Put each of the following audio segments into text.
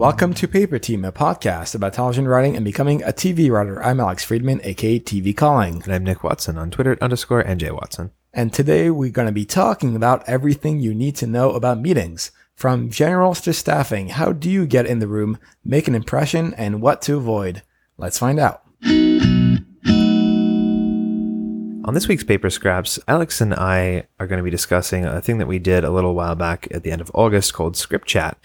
Welcome to Paper Team, a podcast about television writing and becoming a TV writer. I'm Alex Friedman, aka TV Calling. And I'm Nick Watson on Twitter at underscore NJ Watson. And today we're going to be talking about everything you need to know about meetings. From generals to staffing, how do you get in the room, make an impression, and what to avoid? Let's find out. On this week's Paper Scraps, Alex and I are going to be discussing a thing that we did a little while back at the end of August called Script Chat.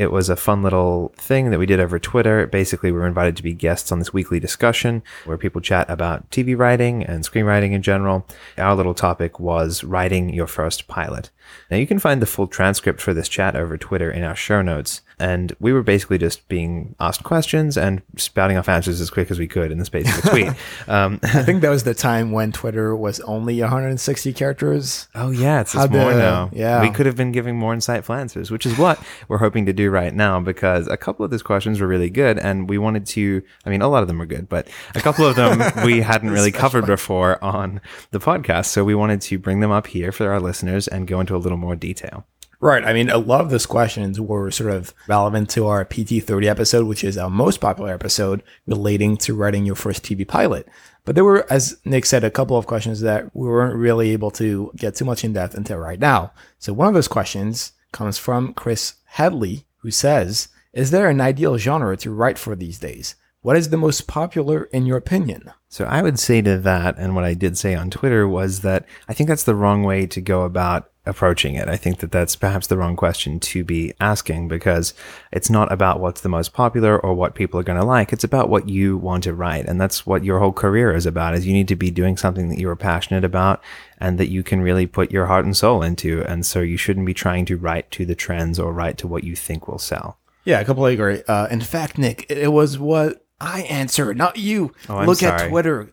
It was a fun little thing that we did over Twitter. Basically, we were invited to be guests on this weekly discussion where people chat about TV writing and screenwriting in general. Our little topic was writing your first pilot. Now, you can find the full transcript for this chat over Twitter in our show notes. And we were basically just being asked questions and spouting off answers as quick as we could in the space of a tweet. Um, I think that was the time when Twitter was only 160 characters. Oh, yeah, it's just more now. Yeah. We could have been giving more insightful answers, which is what we're hoping to do right now because a couple of those questions were really good. And we wanted to, I mean, a lot of them were good, but a couple of them we hadn't really covered before on the podcast. So we wanted to bring them up here for our listeners and go into a little more detail. Right. I mean, a lot of those questions were sort of relevant to our PT30 episode, which is our most popular episode relating to writing your first TV pilot. But there were, as Nick said, a couple of questions that we weren't really able to get too much in depth into right now. So one of those questions comes from Chris Hadley, who says, Is there an ideal genre to write for these days? What is the most popular in your opinion? So I would say to that, and what I did say on Twitter was that I think that's the wrong way to go about approaching it. I think that that's perhaps the wrong question to be asking because it's not about what's the most popular or what people are going to like. It's about what you want to write. And that's what your whole career is about is you need to be doing something that you're passionate about and that you can really put your heart and soul into. And so you shouldn't be trying to write to the trends or write to what you think will sell. Yeah, I completely agree. Uh, in fact, Nick, it was what I answer, not you. Oh, Look sorry. at Twitter.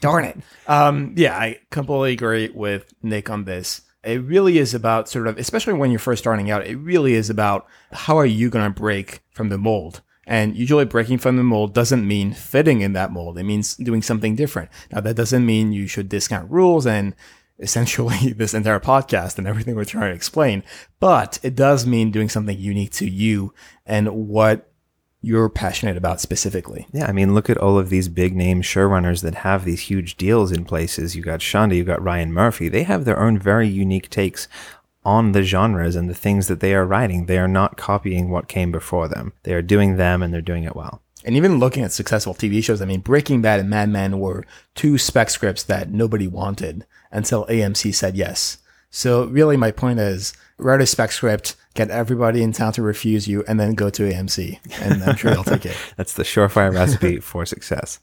darn it. Um, yeah, I completely agree with Nick on this. It really is about sort of, especially when you're first starting out, it really is about how are you going to break from the mold? And usually breaking from the mold doesn't mean fitting in that mold. It means doing something different. Now that doesn't mean you should discount rules and essentially this entire podcast and everything we're trying to explain, but it does mean doing something unique to you and what you're passionate about specifically. Yeah, I mean, look at all of these big name showrunners that have these huge deals in places. You got Shonda, you got Ryan Murphy. They have their own very unique takes on the genres and the things that they are writing. They are not copying what came before them. They are doing them and they're doing it well. And even looking at successful TV shows, I mean, Breaking Bad and Mad Men were two spec scripts that nobody wanted until AMC said yes. So really my point is write a spec script, get everybody in town to refuse you, and then go to AMC. And I'm sure they'll take it. That's the surefire recipe for success.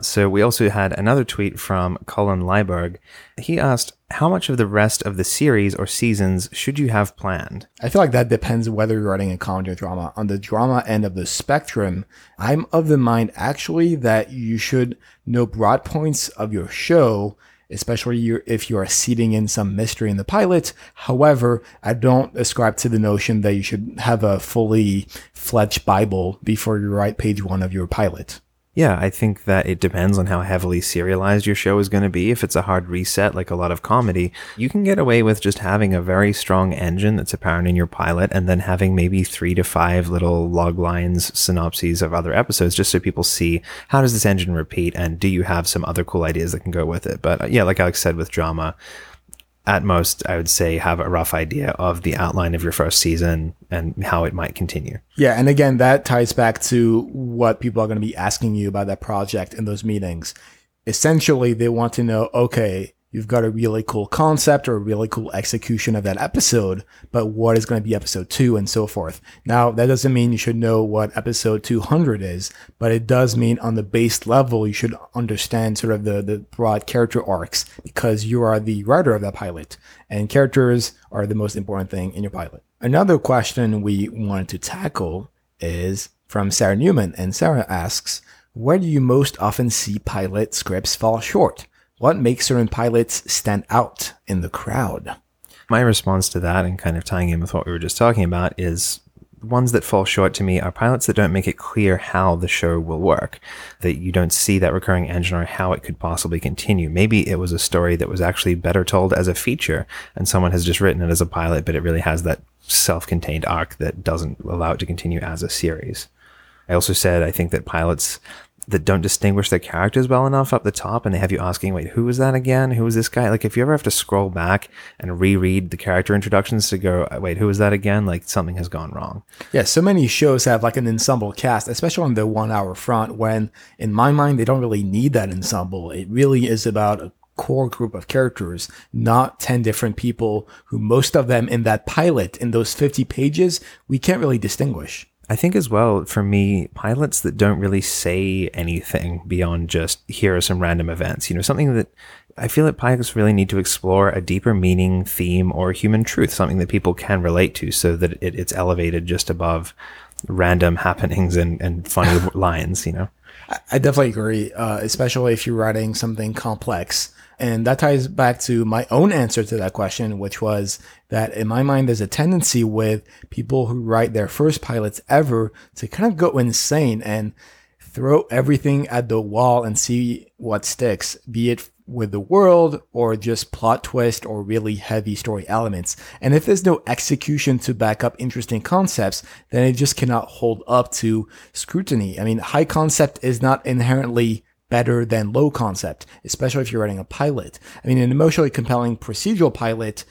So we also had another tweet from Colin Lieberg. He asked, how much of the rest of the series or seasons should you have planned? I feel like that depends whether you're writing a comedy or drama. On the drama end of the spectrum, I'm of the mind actually that you should know broad points of your show especially if you are seeding in some mystery in the pilot. However, I don't ascribe to the notion that you should have a fully fledged Bible before you write page one of your pilot. Yeah, I think that it depends on how heavily serialized your show is going to be. If it's a hard reset, like a lot of comedy, you can get away with just having a very strong engine that's apparent in your pilot and then having maybe three to five little log lines, synopses of other episodes, just so people see how does this engine repeat and do you have some other cool ideas that can go with it. But uh, yeah, like Alex said with drama, at most, I would say have a rough idea of the outline of your first season and how it might continue. Yeah. And again, that ties back to what people are going to be asking you about that project in those meetings. Essentially, they want to know, okay, you've got a really cool concept or a really cool execution of that episode, but what is going to be episode two and so forth. Now, that doesn't mean you should know what episode 200 is, but it does mean on the base level, you should understand sort of the, the broad character arcs because you are the writer of that pilot and characters are the most important thing in your pilot. Another question we wanted to tackle is from Sarah Newman and Sarah asks, where do you most often see pilot scripts fall short? What makes certain pilots stand out in the crowd? My response to that, and kind of tying in with what we were just talking about, is ones that fall short to me are pilots that don't make it clear how the show will work, that you don't see that recurring engine or how it could possibly continue. Maybe it was a story that was actually better told as a feature and someone has just written it as a pilot, but it really has that self-contained arc that doesn't allow it to continue as a series. I also said I think that pilots that don't distinguish their characters well enough up the top and they have you asking, wait, who was that again? Who was this guy? Like if you ever have to scroll back and reread the character introductions to go, uh, wait, who was that again? Like something has gone wrong. Yeah, so many shows have like an ensemble cast, especially on the one hour front, when in my mind, they don't really need that ensemble. It really is about a core group of characters, not 10 different people who most of them in that pilot, in those 50 pages, we can't really distinguish. I think as well, for me, pilots that don't really say anything beyond just here are some random events, you know, something that I feel like pilots really need to explore a deeper meaning, theme, or human truth, something that people can relate to so that it, it's elevated just above random happenings and, and funny lines, you know? I definitely agree, uh, especially if you're writing something complex. And that ties back to my own answer to that question, which was that in my mind, there's a tendency with people who write their first pilots ever to kind of go insane and throw everything at the wall and see what sticks, be it with the world or just plot twist or really heavy story elements. And if there's no execution to back up interesting concepts, then it just cannot hold up to scrutiny. I mean, high concept is not inherently better than low concept, especially if you're writing a pilot. I mean, an emotionally compelling procedural pilot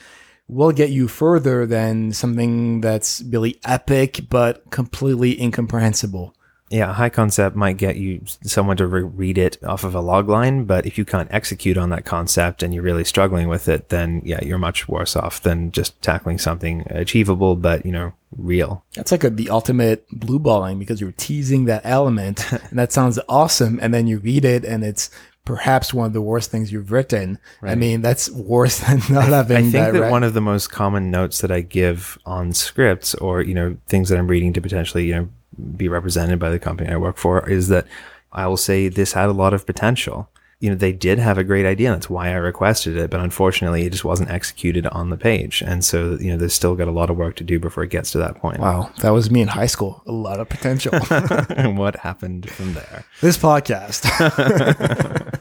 will get you further than something that's really epic but completely incomprehensible yeah, high concept might get you someone to re- read it off of a log line, but if you can't execute on that concept and you're really struggling with it, then yeah, you're much worse off than just tackling something achievable, but you know, real. That's like a, the ultimate blue balling because you're teasing that element and that sounds awesome. And then you read it and it's perhaps one of the worst things you've written. Right. I mean, that's worse than not having. I think that, that right? one of the most common notes that I give on scripts or you know things that I'm reading to potentially you know be represented by the company I work for is that I will say this had a lot of potential. You know, they did have a great idea. That's why I requested it, but unfortunately, it just wasn't executed on the page. And so, you know, there's still got a lot of work to do before it gets to that point. Wow, that was me in high school. A lot of potential. and what happened from there? This podcast.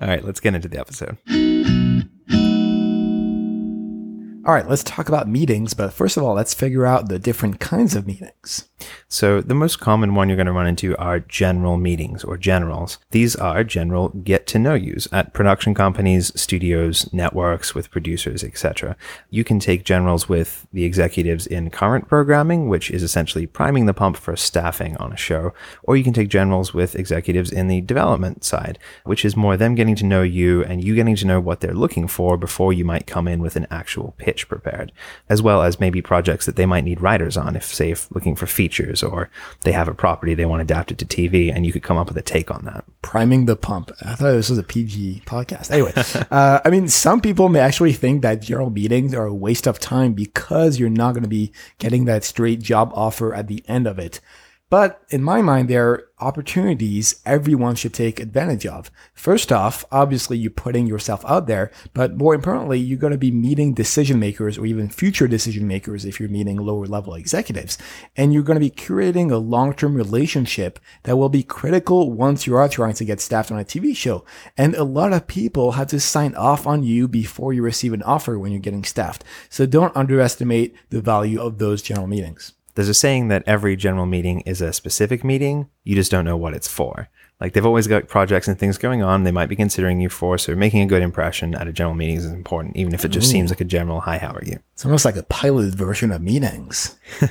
All right, let's get into the episode. All right, let's talk about meetings, but first of all, let's figure out the different kinds of meetings. So, the most common one you're going to run into are general meetings or generals. These are general get to know yous at production companies, studios, networks with producers, etc. You can take generals with the executives in current programming, which is essentially priming the pump for staffing on a show, or you can take generals with executives in the development side, which is more them getting to know you and you getting to know what they're looking for before you might come in with an actual pitch pitch prepared, as well as maybe projects that they might need writers on if, say, if looking for features or they have a property they want adapted to TV and you could come up with a take on that. Priming the pump. I thought this was a PG podcast. Anyway, uh, I mean, some people may actually think that general meetings are a waste of time because you're not going to be getting that straight job offer at the end of it. But in my mind, there are opportunities everyone should take advantage of. First off, obviously you're putting yourself out there, but more importantly, you're going to be meeting decision makers or even future decision makers if you're meeting lower level executives. And you're going to be curating a long-term relationship that will be critical once you are trying to get staffed on a TV show. And a lot of people have to sign off on you before you receive an offer when you're getting staffed. So don't underestimate the value of those general meetings there's a saying that every general meeting is a specific meeting. You just don't know what it's for. Like they've always got projects and things going on they might be considering you for. So making a good impression at a general meeting is important, even if it just Ooh. seems like a general, hi, how are you? It's almost like a pilot version of meetings.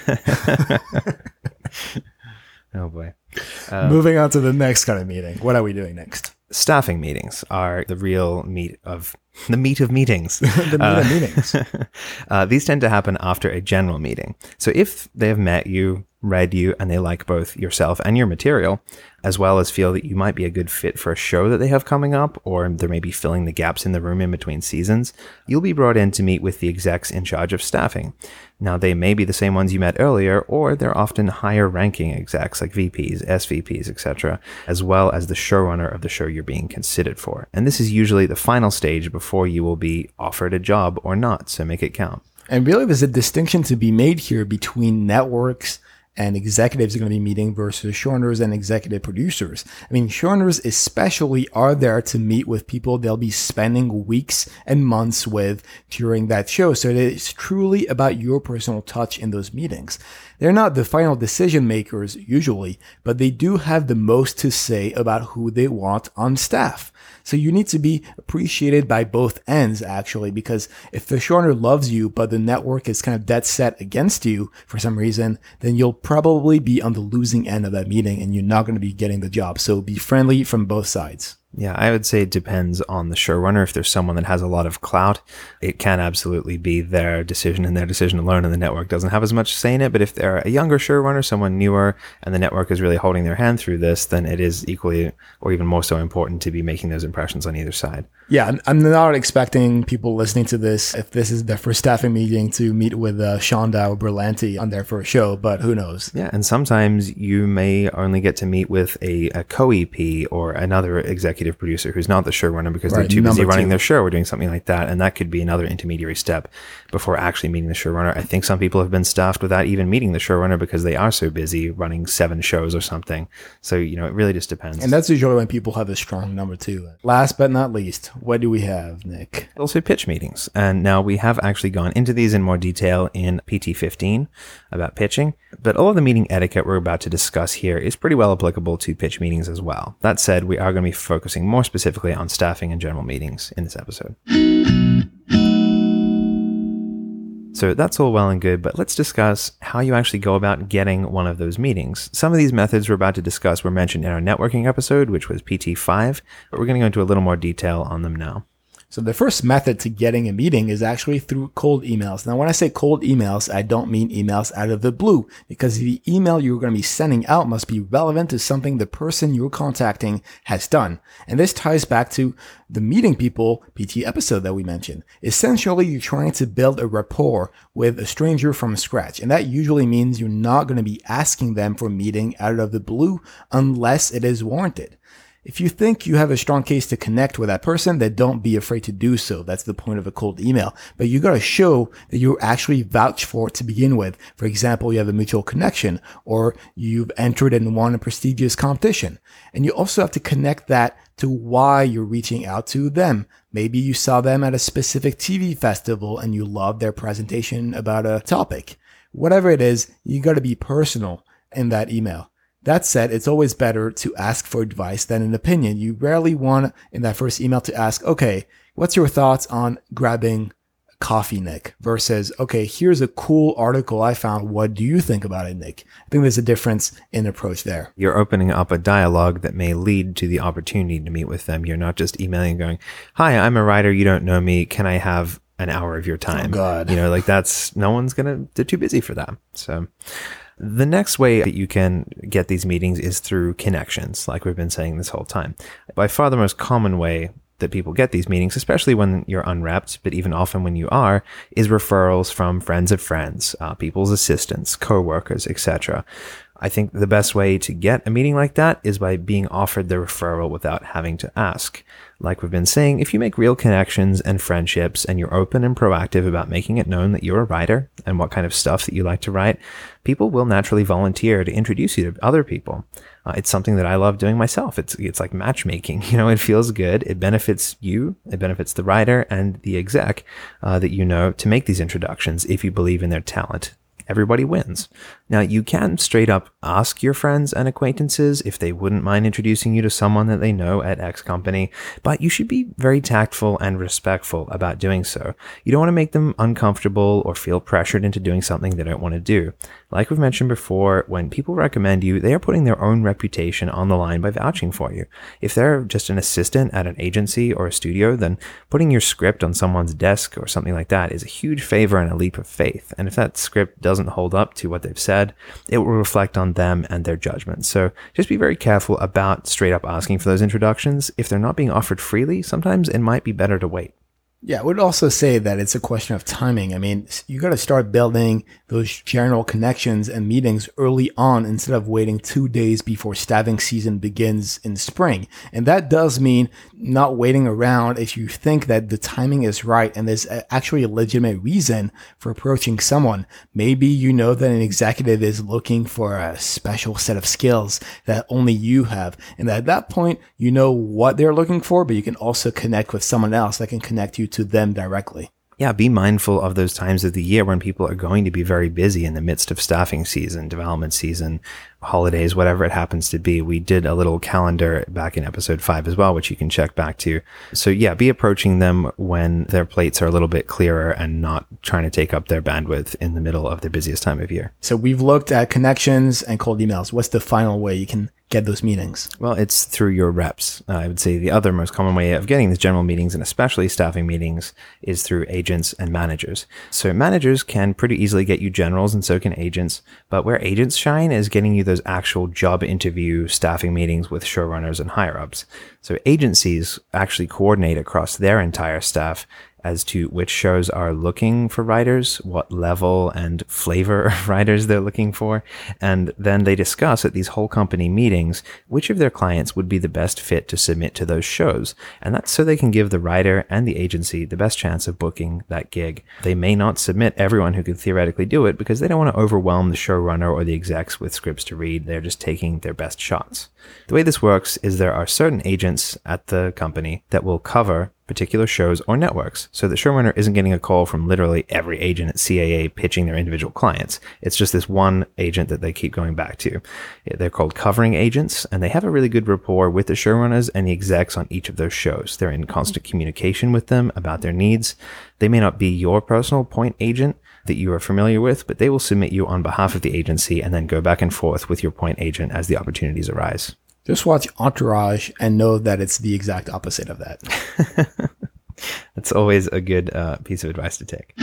oh boy. Um, Moving on to the next kind of meeting. What are we doing next? Staffing meetings are the real meat of the meat of meetings. the meat uh, of meetings. uh, these tend to happen after a general meeting. So if they have met you, read you, and they like both yourself and your material, as well as feel that you might be a good fit for a show that they have coming up, or they're maybe filling the gaps in the room in between seasons, you'll be brought in to meet with the execs in charge of staffing. Now, they may be the same ones you met earlier, or they're often higher ranking execs like VPs, SVPs, etc., as well as the showrunner of the show you're being considered for. And this is usually the final stage before you will be offered a job or not, so make it count. And really, there's a distinction to be made here between networks and executives are going to be meeting versus showrunners and executive producers. I mean, showrunners especially are there to meet with people they'll be spending weeks and months with during that show. So it is truly about your personal touch in those meetings. They're not the final decision makers usually, but they do have the most to say about who they want on staff. So you need to be appreciated by both ends, actually, because if the showrunner loves you, but the network is kind of dead set against you for some reason, then you'll probably be on the losing end of that meeting and you're not going to be getting the job. So be friendly from both sides. Yeah, I would say it depends on the showrunner. If there's someone that has a lot of clout, it can absolutely be their decision and their decision alone, and the network doesn't have as much say in it. But if they're a younger showrunner, someone newer, and the network is really holding their hand through this, then it is equally or even more so important to be making those impressions on either side. Yeah, I'm not expecting people listening to this, if this is their first staffing meeting, to meet with uh, Shonda or Berlanti on their first show, but who knows? Yeah, and sometimes you may only get to meet with a, a co EP or another executive producer who's not the showrunner because right, they're too busy running two. their show or doing something like that. And that could be another intermediary step before actually meeting the showrunner. I think some people have been staffed without even meeting the showrunner because they are so busy running seven shows or something. So, you know, it really just depends. And that's usually when people have a strong number two. Last but not least, what do we have, Nick? Also, pitch meetings. And now we have actually gone into these in more detail in PT 15 about pitching, but all of the meeting etiquette we're about to discuss here is pretty well applicable to pitch meetings as well. That said, we are going to be focusing more specifically on staffing and general meetings in this episode. So that's all well and good, but let's discuss how you actually go about getting one of those meetings. Some of these methods we're about to discuss were mentioned in our networking episode, which was PT5, but we're going to go into a little more detail on them now. So the first method to getting a meeting is actually through cold emails. Now, when I say cold emails, I don't mean emails out of the blue because the email you're going to be sending out must be relevant to something the person you're contacting has done. And this ties back to the meeting people PT episode that we mentioned. Essentially, you're trying to build a rapport with a stranger from scratch. And that usually means you're not going to be asking them for a meeting out of the blue unless it is warranted. If you think you have a strong case to connect with that person, then don't be afraid to do so. That's the point of a cold email. But you gotta show that you actually vouch for it to begin with. For example, you have a mutual connection or you've entered and won a prestigious competition. And you also have to connect that to why you're reaching out to them. Maybe you saw them at a specific TV festival and you loved their presentation about a topic. Whatever it is, you gotta be personal in that email. That said, it's always better to ask for advice than an opinion. You rarely want in that first email to ask, okay, what's your thoughts on grabbing coffee, Nick, versus, okay, here's a cool article I found. What do you think about it, Nick? I think there's a difference in approach there. You're opening up a dialogue that may lead to the opportunity to meet with them. You're not just emailing and going, hi, I'm a writer. You don't know me. Can I have an hour of your time? Oh, God. You know, like that's, no one's going to, they're too busy for that. So, the next way that you can get these meetings is through connections, like we've been saying this whole time. By far the most common way that people get these meetings, especially when you're unrepped, but even often when you are, is referrals from friends of friends, uh, people's assistants, coworkers, etc. I think the best way to get a meeting like that is by being offered the referral without having to ask. Like we've been saying, if you make real connections and friendships and you're open and proactive about making it known that you're a writer and what kind of stuff that you like to write, people will naturally volunteer to introduce you to other people. Uh, it's something that I love doing myself. It's it's like matchmaking. You know, it feels good. It benefits you. It benefits the writer and the exec uh, that you know to make these introductions if you believe in their talent everybody wins. Now, you can straight up ask your friends and acquaintances if they wouldn't mind introducing you to someone that they know at X company, but you should be very tactful and respectful about doing so. You don't want to make them uncomfortable or feel pressured into doing something they don't want to do. Like we've mentioned before, when people recommend you, they are putting their own reputation on the line by vouching for you. If they're just an assistant at an agency or a studio, then putting your script on someone's desk or something like that is a huge favor and a leap of faith. And if that script doesn't hold up to what they've said, it will reflect on them and their judgment. So just be very careful about straight up asking for those introductions. If they're not being offered freely, sometimes it might be better to wait. Yeah, I would also say that it's a question of timing. I mean, you got to start building those general connections and meetings early on instead of waiting two days before staffing season begins in spring. And that does mean not waiting around if you think that the timing is right and there's actually a legitimate reason for approaching someone. Maybe you know that an executive is looking for a special set of skills that only you have. And at that point, you know what they're looking for, but you can also connect with someone else that can connect you to them directly. Yeah, be mindful of those times of the year when people are going to be very busy in the midst of staffing season, development season, holidays, whatever it happens to be. We did a little calendar back in episode five as well, which you can check back to. So yeah, be approaching them when their plates are a little bit clearer and not trying to take up their bandwidth in the middle of the busiest time of year. So we've looked at connections and cold emails. What's the final way you can get those meetings? Well, it's through your reps. Uh, I would say the other most common way of getting these general meetings and especially staffing meetings is through agents and managers. So managers can pretty easily get you generals and so can agents, but where agents shine is getting you those actual job interview staffing meetings with showrunners and higher ups. So agencies actually coordinate across their entire staff as to which shows are looking for writers, what level and flavor of writers they're looking for, and then they discuss at these whole company meetings which of their clients would be the best fit to submit to those shows. And that's so they can give the writer and the agency the best chance of booking that gig. They may not submit everyone who could theoretically do it because they don't want to overwhelm the showrunner or the execs with scripts to read. They're just taking their best shots. The way this works is there are certain agents at the company that will cover particular shows or networks. So the showrunner isn't getting a call from literally every agent at CAA pitching their individual clients. It's just this one agent that they keep going back to. They're called covering agents and they have a really good rapport with the showrunners and the execs on each of those shows. They're in constant communication with them about their needs. They may not be your personal point agent, that you are familiar with, but they will submit you on behalf of the agency and then go back and forth with your point agent as the opportunities arise. Just watch Entourage and know that it's the exact opposite of that. That's always a good uh, piece of advice to take.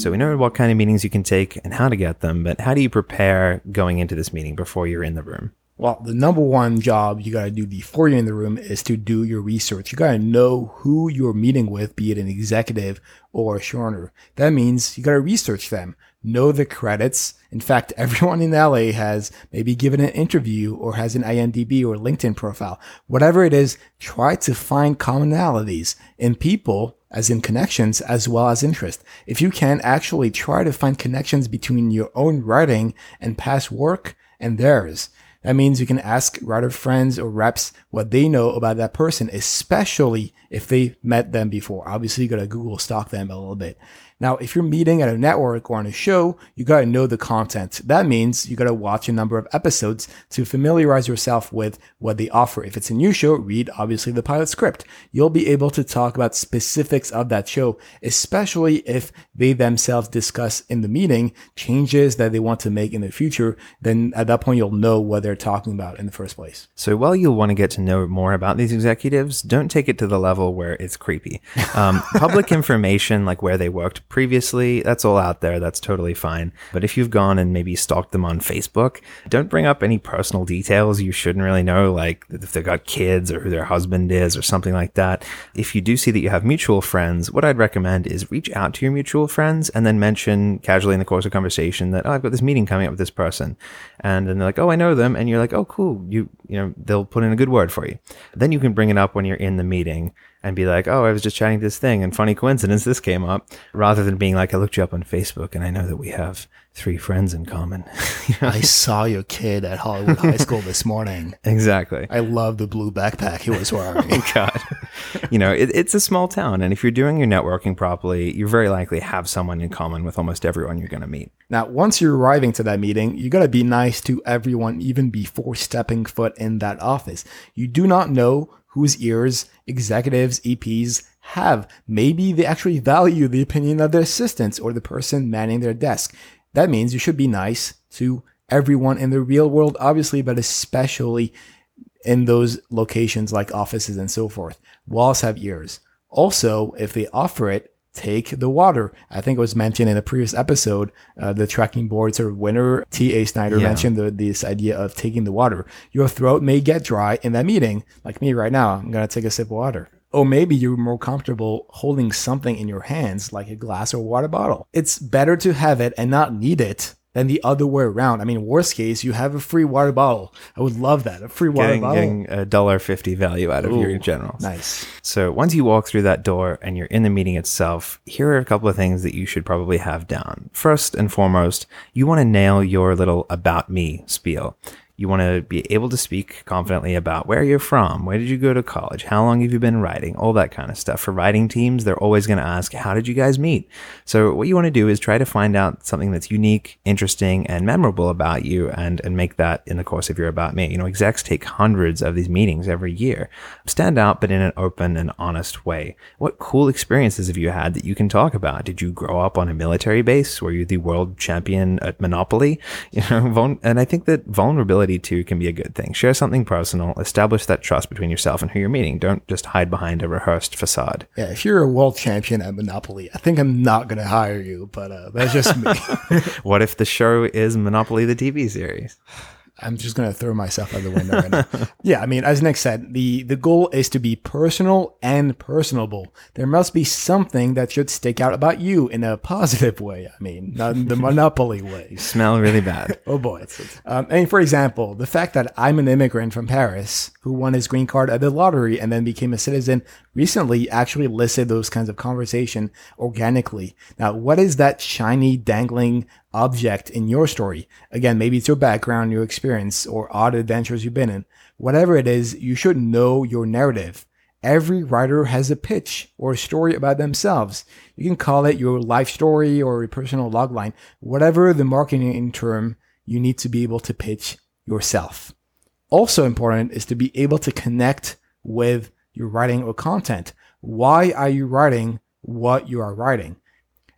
So we know what kind of meetings you can take and how to get them, but how do you prepare going into this meeting before you're in the room? Well, the number one job you got to do before you're in the room is to do your research. You got to know who you're meeting with, be it an executive or a showrunner. That means you got to research them know the credits. In fact, everyone in LA has maybe given an interview or has an IMDb or LinkedIn profile. Whatever it is, try to find commonalities in people as in connections as well as interest. If you can actually try to find connections between your own writing and past work and theirs. That means you can ask writer friends or reps what they know about that person, especially if they met them before. Obviously, you gotta Google stalk them a little bit. Now, if you're meeting at a network or on a show, you got to know the content. That means you got to watch a number of episodes to familiarize yourself with what they offer. If it's a new show, read obviously the pilot script. You'll be able to talk about specifics of that show, especially if they themselves discuss in the meeting changes that they want to make in the future. Then at that point, you'll know what they're talking about in the first place. So while you'll want to get to know more about these executives, don't take it to the level where it's creepy. Um, public information like where they worked previously, that's all out there. That's totally fine. But if you've gone and maybe stalked them on Facebook, don't bring up any personal details you shouldn't really know, like if they've got kids or who their husband is or something like that. If you do see that you have mutual friends, what I'd recommend is reach out to your mutual friends and then mention casually in the course of conversation that, oh, I've got this meeting coming up with this person. And then they're like, oh, I know them. And you're like, oh, cool. You, you know, they'll put in a good word for you. Then you can bring it up when you're in the meeting and be like, oh, I was just chatting this thing and funny coincidence, this came up, rather than being like, I looked you up on Facebook and I know that we have three friends in common. you know? I saw your kid at Hollywood High School this morning. Exactly. I love the blue backpack he was wearing. oh, God. you know, it, it's a small town. And if you're doing your networking properly, you very likely have someone in common with almost everyone you're going to meet. Now, once you're arriving to that meeting, you got to be nice to everyone even before stepping foot in that office. You do not know whose ears executives, EPs have. Maybe they actually value the opinion of their assistants or the person manning their desk. That means you should be nice to everyone in the real world, obviously, but especially in those locations like offices and so forth. Walls have ears. Also, if they offer it, take the water. I think it was mentioned in a previous episode, uh, the tracking board sort of winner, T.A. Snyder yeah. mentioned the, this idea of taking the water. Your throat may get dry in that meeting. Like me right now, I'm going to take a sip of water. Or maybe you're more comfortable holding something in your hands, like a glass or water bottle. It's better to have it and not need it than the other way around. I mean, worst case, you have a free water bottle. I would love that. A free water Getting, bottle. getting a dollar fifty value out of your Ooh, generals. Nice. So once you walk through that door and you're in the meeting itself, here are a couple of things that you should probably have down. First and foremost, you want to nail your little about me spiel. You want to be able to speak confidently about where you're from, where did you go to college, how long have you been writing, all that kind of stuff. For writing teams, they're always going to ask, how did you guys meet? So what you want to do is try to find out something that's unique, interesting, and memorable about you and, and make that in the course of your about me. You know, execs take hundreds of these meetings every year. Stand out, but in an open and honest way. What cool experiences have you had that you can talk about? Did you grow up on a military base? Were you the world champion at Monopoly? You know, and I think that vulnerability too can be a good thing. Share something personal, establish that trust between yourself and who you're meeting. Don't just hide behind a rehearsed facade. Yeah, if you're a world champion at Monopoly, I think I'm not going to hire you, but uh, that's just me. What if the show is Monopoly the TV series? I'm just gonna throw myself out the window right now. yeah, I mean, as Nick said, the the goal is to be personal and personable. There must be something that should stick out about you in a positive way. I mean, not in the monopoly way. You Smell really bad. Oh boy. Um, I mean, for example, the fact that I'm an immigrant from Paris who won his green card at the lottery and then became a citizen recently actually listed those kinds of conversation organically. Now, what is that shiny dangling object in your story? Again, maybe it's your background, your experience, or odd adventures you've been in. Whatever it is, you should know your narrative. Every writer has a pitch or a story about themselves. You can call it your life story or a personal logline, whatever the marketing term you need to be able to pitch yourself. Also important is to be able to connect with your writing or content. Why are you writing what you are writing?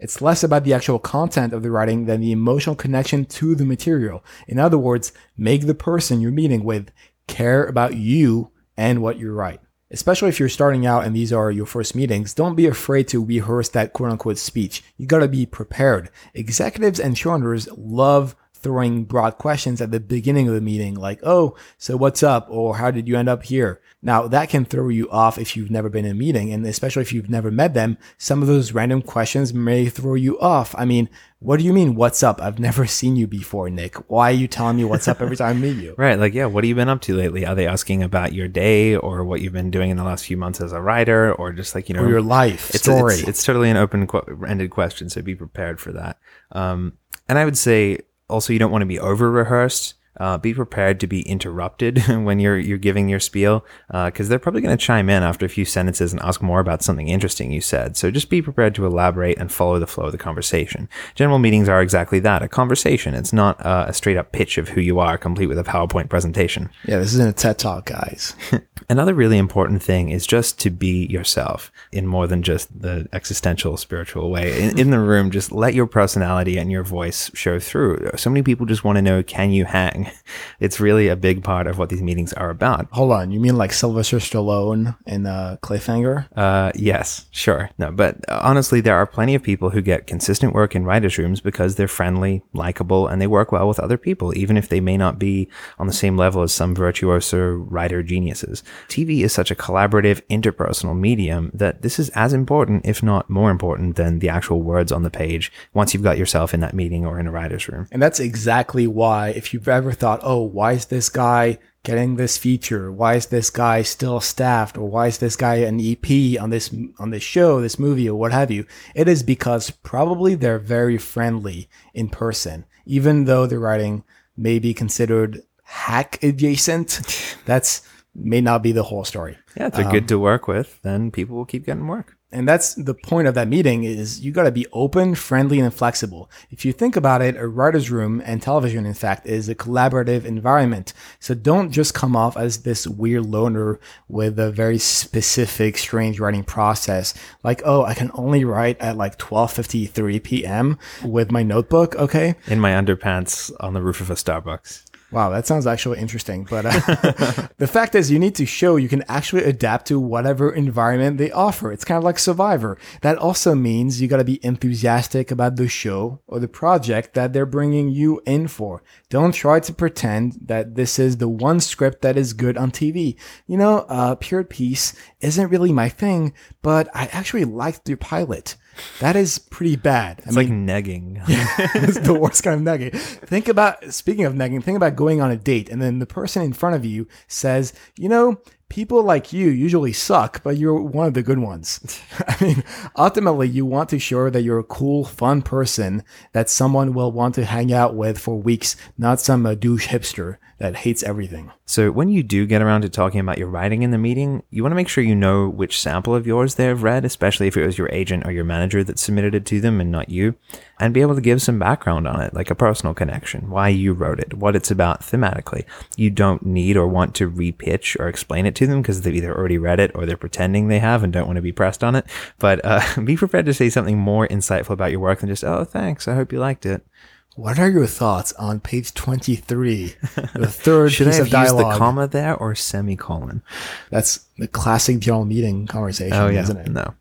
It's less about the actual content of the writing than the emotional connection to the material. In other words, make the person you're meeting with care about you and what you write. Especially if you're starting out and these are your first meetings, don't be afraid to rehearse that quote unquote speech. You gotta be prepared. Executives and showrunners love throwing broad questions at the beginning of the meeting, like, oh, so what's up? Or how did you end up here? Now, that can throw you off if you've never been in a meeting. And especially if you've never met them, some of those random questions may throw you off. I mean, what do you mean, what's up? I've never seen you before, Nick. Why are you telling me what's up every time I meet you? Right. Like, yeah, what have you been up to lately? Are they asking about your day or what you've been doing in the last few months as a writer or just like, you know, Or your life it's, story. It's, it's totally an open ended question. So be prepared for that. Um, and I would say also, you don't want to be over rehearsed. Uh, be prepared to be interrupted when you're you're giving your spiel because uh, they're probably going to chime in after a few sentences and ask more about something interesting you said. So just be prepared to elaborate and follow the flow of the conversation. General meetings are exactly that—a conversation. It's not uh, a straight up pitch of who you are, complete with a PowerPoint presentation. yeah, this isn't a TED talk, guys. Another really important thing is just to be yourself in more than just the existential spiritual way. In, in the room, just let your personality and your voice show through. So many people just want to know, can you hang? It's really a big part of what these meetings are about. Hold on, you mean like Sylvester Stallone in uh, Cliffhanger? Uh, yes, sure. No, but honestly, there are plenty of people who get consistent work in writers' rooms because they're friendly, likable, and they work well with other people, even if they may not be on the same level as some virtuoso writer geniuses. TV is such a collaborative, interpersonal medium that this is as important, if not more important, than the actual words on the page once you've got yourself in that meeting or in a writer's room. And that's exactly why, if you've ever thought, oh, why is this guy getting this feature? Why is this guy still staffed? Or why is this guy an EP on this on this show, this movie, or what have you? It is because probably they're very friendly in person, even though the writing may be considered hack adjacent. That's may not be the whole story. Yeah, if they're good um, to work with, then people will keep getting work. And that's the point of that meeting is you got to be open, friendly, and flexible. If you think about it, a writer's room and television, in fact, is a collaborative environment. So don't just come off as this weird loner with a very specific, strange writing process. Like, oh, I can only write at like 12.53 p.m. with my notebook. Okay. In my underpants on the roof of a Starbucks. Wow, that sounds actually interesting. But uh, the fact is, you need to show you can actually adapt to whatever environment they offer. It's kind of like Survivor. That also means you got to be enthusiastic about the show or the project that they're bringing you in for. Don't try to pretend that this is the one script that is good on TV. You know, uh, Pure Peace isn't really my thing, but I actually liked the pilot. That is pretty bad. It's I mean, like negging. it's the worst kind of negging. Think about, speaking of negging, think about going on a date and then the person in front of you says, you know, people like you usually suck, but you're one of the good ones. I mean, ultimately, you want to show that you're a cool, fun person that someone will want to hang out with for weeks, not some uh, douche hipster that hates everything. So when you do get around to talking about your writing in the meeting, you want to make sure you know which sample of yours they have read, especially if it was your agent or your manager that submitted it to them and not you, and be able to give some background on it, like a personal connection, why you wrote it, what it's about thematically. You don't need or want to repitch or explain it to them because they've either already read it or they're pretending they have and don't want to be pressed on it. But uh, be prepared to say something more insightful about your work than just, oh, thanks, I hope you liked it. What are your thoughts on page 23, the third Should piece I have of dialogue? used the comma there or semicolon? That's the classic general meeting conversation, Oh yeah, isn't it? no.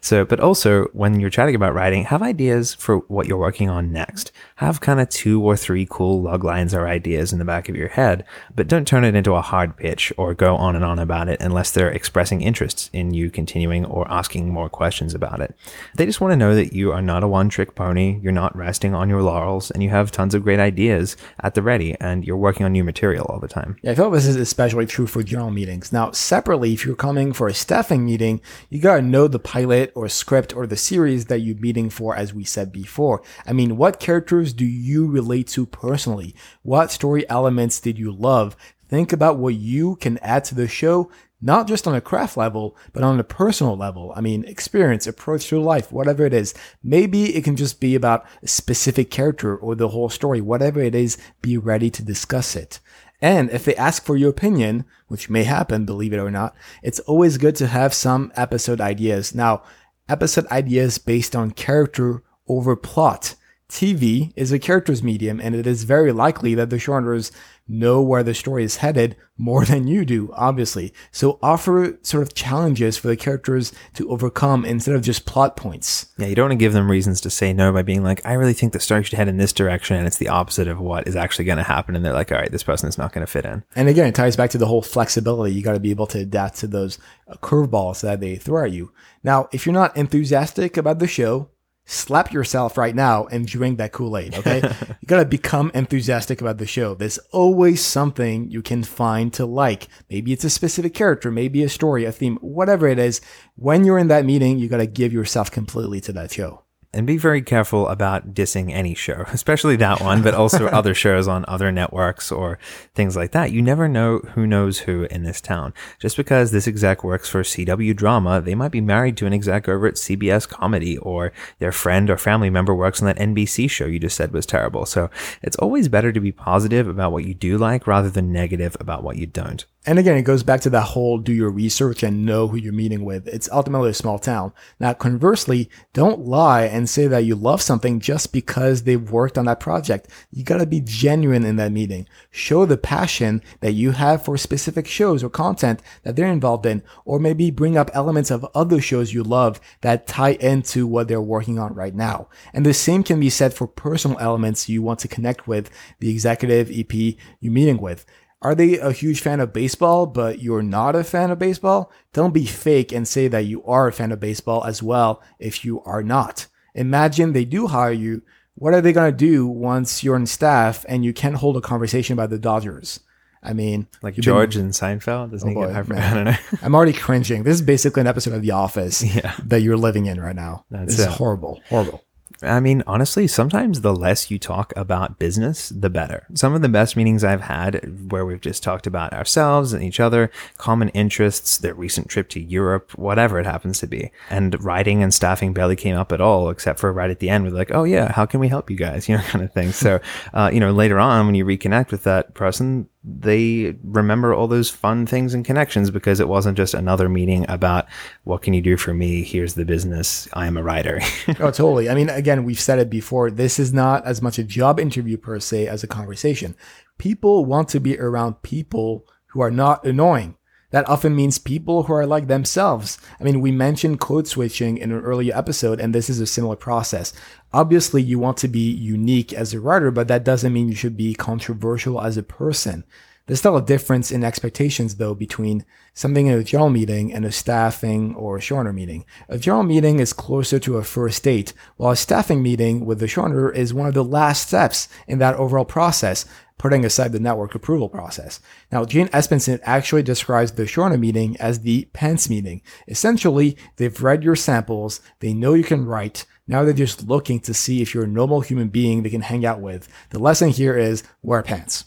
So, but also when you're chatting about writing, have ideas for what you're working on next. Have kind of two or three cool log lines or ideas in the back of your head, but don't turn it into a hard pitch or go on and on about it unless they're expressing interest in you continuing or asking more questions about it. They just want to know that you are not a one-trick pony. You're not resting on your laurels, and you have tons of great ideas at the ready, and you're working on new material all the time. Yeah, I feel this is especially true for general meetings. Now, separately, if you're coming for a staffing meeting, you gotta know the pilot or script or the series that you're meeting for, as we said before. I mean, what characters do you relate to personally? What story elements did you love? Think about what you can add to the show, not just on a craft level, but on a personal level. I mean, experience, approach to life, whatever it is. Maybe it can just be about a specific character or the whole story. Whatever it is, be ready to discuss it. And if they ask for your opinion, which may happen, believe it or not, it's always good to have some episode ideas. Now, episode ideas based on character over plot. TV is a character's medium, and it is very likely that the showrunners know where the story is headed more than you do, obviously. So offer sort of challenges for the characters to overcome instead of just plot points. Yeah, you don't want to give them reasons to say no by being like, I really think the story should head in this direction, and it's the opposite of what is actually going to happen. And they're like, all right, this person is not going to fit in. And again, it ties back to the whole flexibility. You got to be able to adapt to those uh, curveballs that they throw at you. Now, if you're not enthusiastic about the show, slap yourself right now and drink that Kool-Aid, okay? you gotta become enthusiastic about the show. There's always something you can find to like. Maybe it's a specific character, maybe a story, a theme, whatever it is. When you're in that meeting, you gotta give yourself completely to that show and be very careful about dissing any show, especially that one, but also other shows on other networks or things like that. You never know who knows who in this town. Just because this exec works for CW drama, they might be married to an exec over at CBS comedy or their friend or family member works on that NBC show you just said was terrible. So it's always better to be positive about what you do like rather than negative about what you don't. And again, it goes back to that whole do your research and know who you're meeting with. It's ultimately a small town. Now, conversely, don't lie and say that you love something just because they've worked on that project. You gotta be genuine in that meeting. Show the passion that you have for specific shows or content that they're involved in, or maybe bring up elements of other shows you love that tie into what they're working on right now. And the same can be said for personal elements you want to connect with the executive EP you're meeting with. Are they a huge fan of baseball, but you're not a fan of baseball? Don't be fake and say that you are a fan of baseball as well if you are not. Imagine they do hire you. What are they going to do once you're on staff and you can't hold a conversation about the Dodgers? I mean, like George been, and Seinfeld, doesn't oh he boy, get hired? I don't know. I'm already cringing. This is basically an episode of The Office yeah. that you're living in right now. That's this it. is horrible, horrible. I mean, honestly, sometimes the less you talk about business, the better. Some of the best meetings I've had where we've just talked about ourselves and each other, common interests, their recent trip to Europe, whatever it happens to be. And writing and staffing barely came up at all, except for right at the end we're like, oh yeah, how can we help you guys? You know, kind of thing. So, uh, you know, later on when you reconnect with that person, they remember all those fun things and connections because it wasn't just another meeting about what can you do for me? Here's the business. I am a writer. oh, totally. I mean, again, we've said it before. This is not as much a job interview per se as a conversation. People want to be around people who are not annoying. That often means people who are like themselves. I mean, we mentioned code switching in an earlier episode, and this is a similar process. Obviously, you want to be unique as a writer, but that doesn't mean you should be controversial as a person. There's still a difference in expectations though between something in a general meeting and a staffing or a shorter meeting. A general meeting is closer to a first date, while a staffing meeting with the shorter is one of the last steps in that overall process, putting aside the network approval process. Now, Jane Espenson actually describes the shorter meeting as the pants meeting. Essentially, they've read your samples, they know you can write, now they're just looking to see if you're a normal human being they can hang out with. The lesson here is wear pants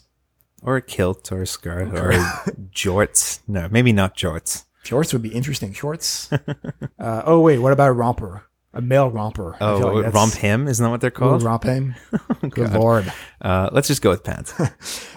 or a kilt or a skirt or a jorts. No, maybe not jorts. Shorts would be interesting. Shorts. uh, oh wait, what about a romper? A male romper. Oh, like romp him? Isn't that what they're called? Ooh, romp him. oh, Good lord. Uh, let's just go with pants.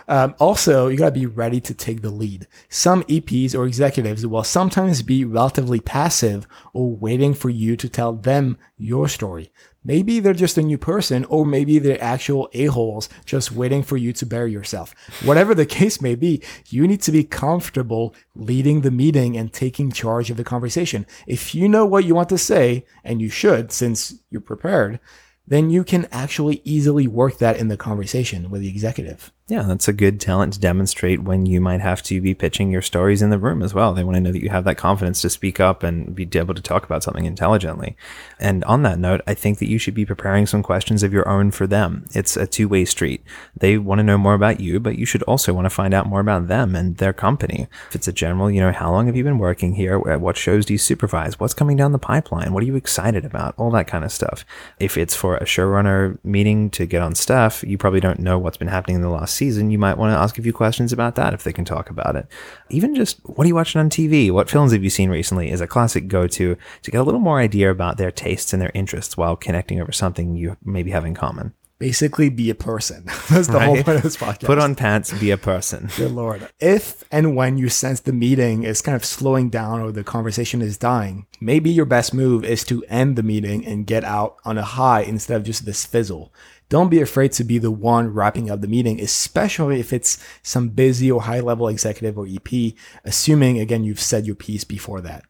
um, also, you got to be ready to take the lead. Some EPs or executives will sometimes be relatively passive or waiting for you to tell them your story. Maybe they're just a new person, or maybe they're actual a-holes just waiting for you to bury yourself. Whatever the case may be, you need to be comfortable leading the meeting and taking charge of the conversation. If you know what you want to say, and you should since you're prepared, then you can actually easily work that in the conversation with the executive. Yeah, that's a good talent to demonstrate when you might have to be pitching your stories in the room as well. They want to know that you have that confidence to speak up and be able to talk about something intelligently. And on that note, I think that you should be preparing some questions of your own for them. It's a two way street. They want to know more about you, but you should also want to find out more about them and their company. If it's a general, you know, how long have you been working here? What shows do you supervise? What's coming down the pipeline? What are you excited about? All that kind of stuff. If it's for a showrunner meeting to get on staff, you probably don't know what's been happening in the last season, you might want to ask a few questions about that if they can talk about it. Even just what are you watching on TV? What films have you seen recently is a classic go to to get a little more idea about their tastes and their interests while connecting over something you maybe have in common. Basically, be a person. That's the right? whole point of this podcast. Put on pants, be a person. Good Lord. If and when you sense the meeting is kind of slowing down or the conversation is dying, maybe your best move is to end the meeting and get out on a high instead of just this fizzle. Don't be afraid to be the one wrapping up the meeting, especially if it's some busy or high level executive or EP, assuming again you've said your piece before that.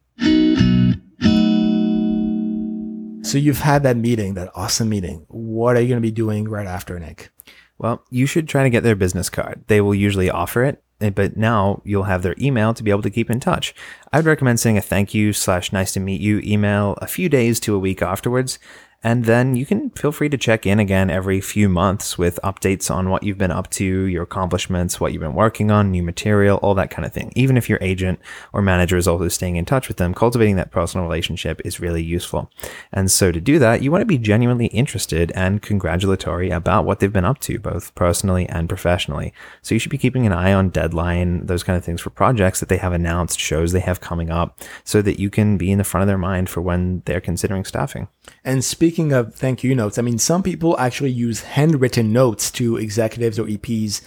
So you've had that meeting, that awesome meeting. What are you going to be doing right after, Nick? Well, you should try to get their business card. They will usually offer it, eh, but now you'll have their email to be able to keep in touch. I'd recommend sending a thank you slash nice to meet you email a few days to a week afterwards. And then you can feel free to check in again every few months with updates on what you've been up to, your accomplishments, what you've been working on, new material, all that kind of thing. Even if your agent or manager is also staying in touch with them, cultivating that personal relationship is really useful. And so to do that, you want to be genuinely interested and congratulatory about what they've been up to, both personally and professionally. So you should be keeping an eye on deadline, those kind of things for projects that they have announced, shows they have coming up, so that you can be in the front of their mind for when they're considering staffing. And speaking of thank you notes, I mean, some people actually use handwritten notes to executives or EPs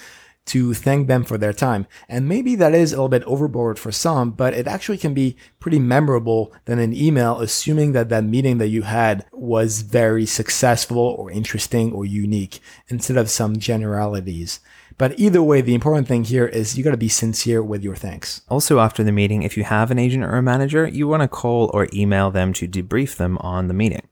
to thank them for their time. And maybe that is a little bit overboard for some, but it actually can be pretty memorable than an email, assuming that that meeting that you had was very successful or interesting or unique instead of some generalities. But either way, the important thing here is you got to be sincere with your thanks. Also, after the meeting, if you have an agent or a manager, you want to call or email them to debrief them on the meeting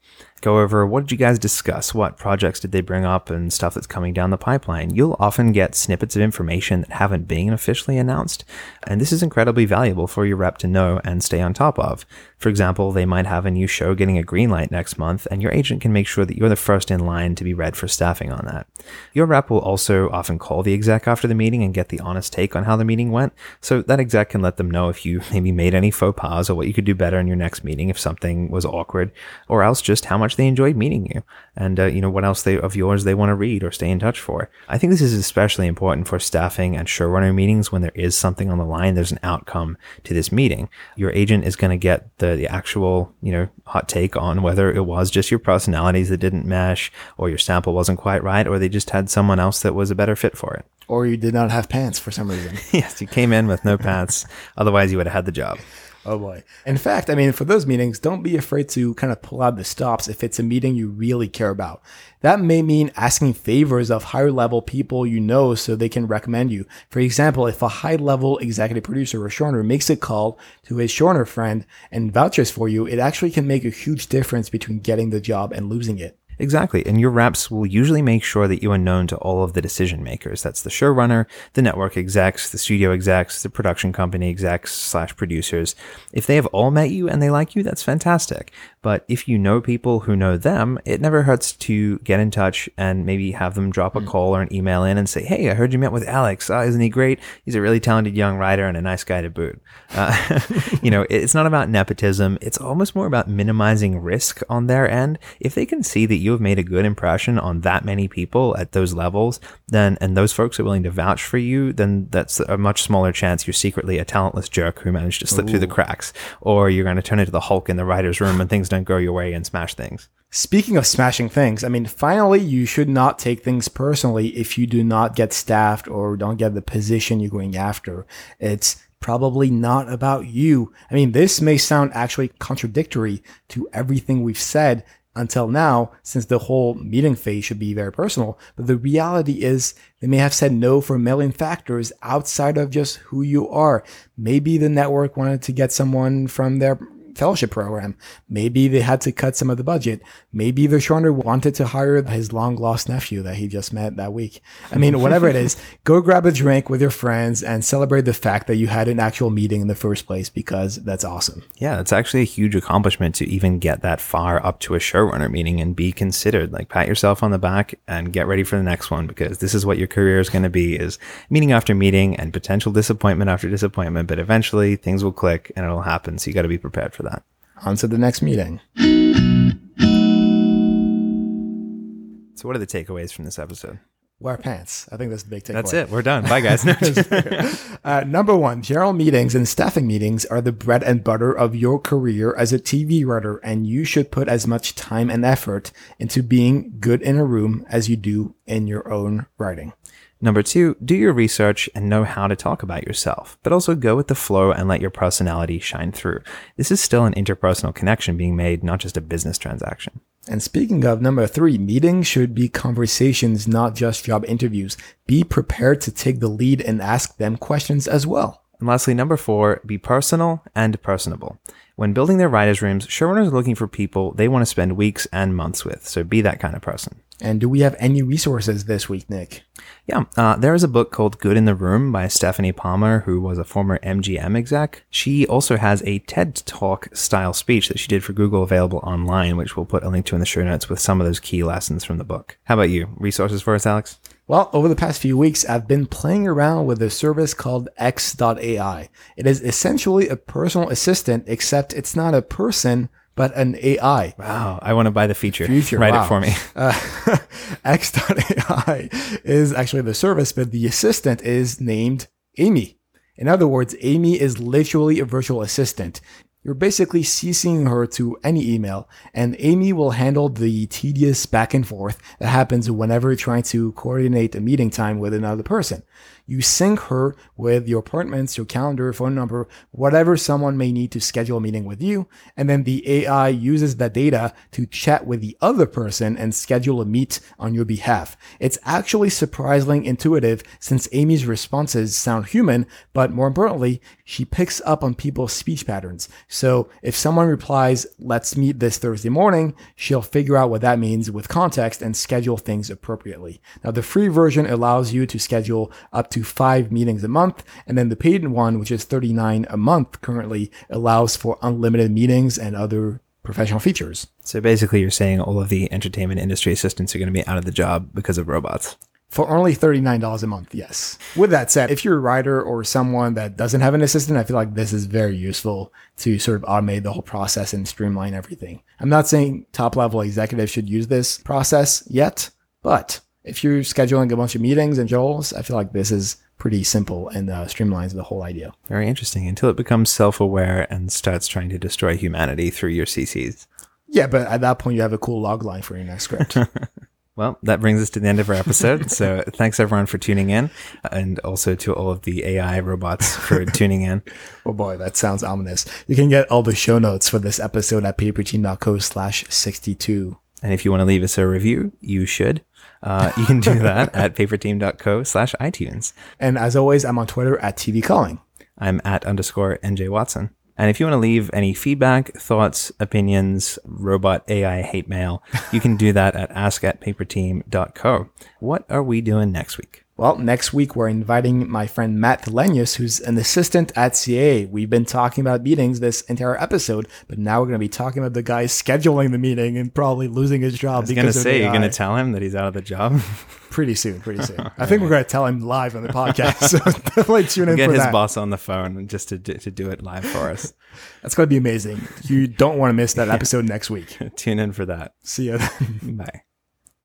go over what did you guys discuss? What projects did they bring up and stuff that's coming down the pipeline? You'll often get snippets of information that haven't been officially announced. And this is incredibly valuable for your rep to know and stay on top of. For example, they might have a new show getting a green light next month, and your agent can make sure that you're the first in line to be read for staffing on that. Your rep will also often call the exec after the meeting and get the honest take on how the meeting went, so that exec can let them know if you maybe made any faux pas or what you could do better in your next meeting if something was awkward, or else just how much they enjoyed meeting you, and uh, you know what else they of yours they want to read or stay in touch for. I think this is especially important for staffing and showrunner meetings when there is something on the line. There's an outcome to this meeting. Your agent is going to get the the, the actual, you know, hot take on whether it was just your personalities that didn't mesh or your sample wasn't quite right or they just had someone else that was a better fit for it. Or you did not have pants for some reason. yes, you came in with no pants. Otherwise, you would have had the job. Oh boy. In fact, I mean, for those meetings, don't be afraid to kind of pull out the stops if it's a meeting you really care about. That may mean asking favors of higher level people you know so they can recommend you. For example, if a high level executive producer or showrunner makes a call to his showrunner friend and vouchers for you, it actually can make a huge difference between getting the job and losing it. Exactly. And your reps will usually make sure that you are known to all of the decision makers. That's the showrunner, the network execs, the studio execs, the production company execs slash producers. If they have all met you and they like you, that's fantastic. But if you know people who know them, it never hurts to get in touch and maybe have them drop a call or an email in and say, Hey, I heard you met with Alex. Uh, isn't he great? He's a really talented young writer and a nice guy to boot. Uh, you know, it's not about nepotism. It's almost more about minimizing risk on their end. If they can see that you have made a good impression on that many people at those levels, then, and those folks are willing to vouch for you, then that's a much smaller chance you're secretly a talentless jerk who managed to slip through the cracks, or you're going to turn into the Hulk in the writer's room and things don't go your way and smash things. Speaking of smashing things, I mean, finally, you should not take things personally if you do not get staffed or don't get the position you're going after. It's probably not about you. I mean, this may sound actually contradictory to everything we've said until now, since the whole meeting phase should be very personal. But the reality is they may have said no for a million factors outside of just who you are. Maybe the network wanted to get someone from their fellowship program. Maybe they had to cut some of the budget. Maybe the showrunner wanted to hire his long lost nephew that he just met that week. I mean, whatever it is, go grab a drink with your friends and celebrate the fact that you had an actual meeting in the first place because that's awesome. Yeah, it's actually a huge accomplishment to even get that far up to a showrunner meeting and be considered. Like pat yourself on the back and get ready for the next one because this is what your career is going to be is meeting after meeting and potential disappointment after disappointment, but eventually things will click and it'll happen. So you got to be prepared for that. On to the next meeting. So what are the takeaways from this episode? Wear pants. I think that's the big takeaway. That's it. We're done. Bye guys. Uh, number one, general meetings and staffing meetings are the bread and butter of your career as a TV writer, and you should put as much time and effort into being good in a room as you do in your own writing. Number two, do your research and know how to talk about yourself, but also go with the flow and let your personality shine through. This is still an interpersonal connection being made, not just a business transaction. And speaking of number three, meetings should be conversations, not just job interviews. Be prepared to take the lead and ask them questions as well. And lastly, number four, be personal and personable. When building their writers' rooms, showrunners are looking for people they want to spend weeks and months with, so be that kind of person. And do we have any resources this week, Nick? Yeah, uh, there is a book called Good in the Room by Stephanie Palmer, who was a former MGM exec. She also has a TED Talk style speech that she did for Google available online, which we'll put a link to in the show notes with some of those key lessons from the book. How about you? Resources for us, Alex? Well, over the past few weeks, I've been playing around with a service called X.AI. It is essentially a personal assistant, except it's not a person, but an AI. Wow, I want to buy the feature. Future, Write wow. it for me. Uh, X.AI is actually the service, but the assistant is named Amy. In other words, Amy is literally a virtual assistant. You're basically CCing her to any email, and Amy will handle the tedious back and forth that happens whenever you're trying to coordinate a meeting time with another person. You sync her with your appointments, your calendar, phone number, whatever someone may need to schedule a meeting with you. And then the AI uses that data to chat with the other person and schedule a meet on your behalf. It's actually surprisingly intuitive since Amy's responses sound human, but more importantly, she picks up on people's speech patterns. So if someone replies, let's meet this Thursday morning, she'll figure out what that means with context and schedule things appropriately. Now, the free version allows you to schedule up to five meetings a month. And then the paid one, which is 39 a month currently allows for unlimited meetings and other professional features. So basically, you're saying all of the entertainment industry assistants are going to be out of the job because of robots. For only $39 a month, yes. With that said, if you're a writer or someone that doesn't have an assistant, I feel like this is very useful to sort of automate the whole process and streamline everything. I'm not saying top level executives should use this process yet, but if you're scheduling a bunch of meetings and Joel's, I feel like this is pretty simple and uh, streamlines the whole idea. Very interesting until it becomes self aware and starts trying to destroy humanity through your CCs. Yeah, but at that point, you have a cool log line for your next script. Well, that brings us to the end of our episode. so thanks everyone for tuning in and also to all of the AI robots for tuning in. Oh boy, that sounds ominous. You can get all the show notes for this episode at paperteam.co slash 62. And if you want to leave us a review, you should. Uh, you can do that at paperteam.co slash iTunes. And as always, I'm on Twitter at TV Calling. I'm at underscore NJ Watson. And if you want to leave any feedback, thoughts, opinions, robot AI hate mail, you can do that at ask at paperteam.co. What are we doing next week? Well, next week we're inviting my friend Matt Thelenius, who's an assistant at CAA. We've been talking about meetings this entire episode, but now we're going to be talking about the guy scheduling the meeting and probably losing his job I was going to say, you're going to tell him that he's out of the job? pretty soon, pretty soon. I think we're going to tell him live on the podcast. So definitely tune in Get his that. boss on the phone just to, to do it live for us. That's going to be amazing. You don't want to miss that episode next week. Tune in for that. See you then. Bye.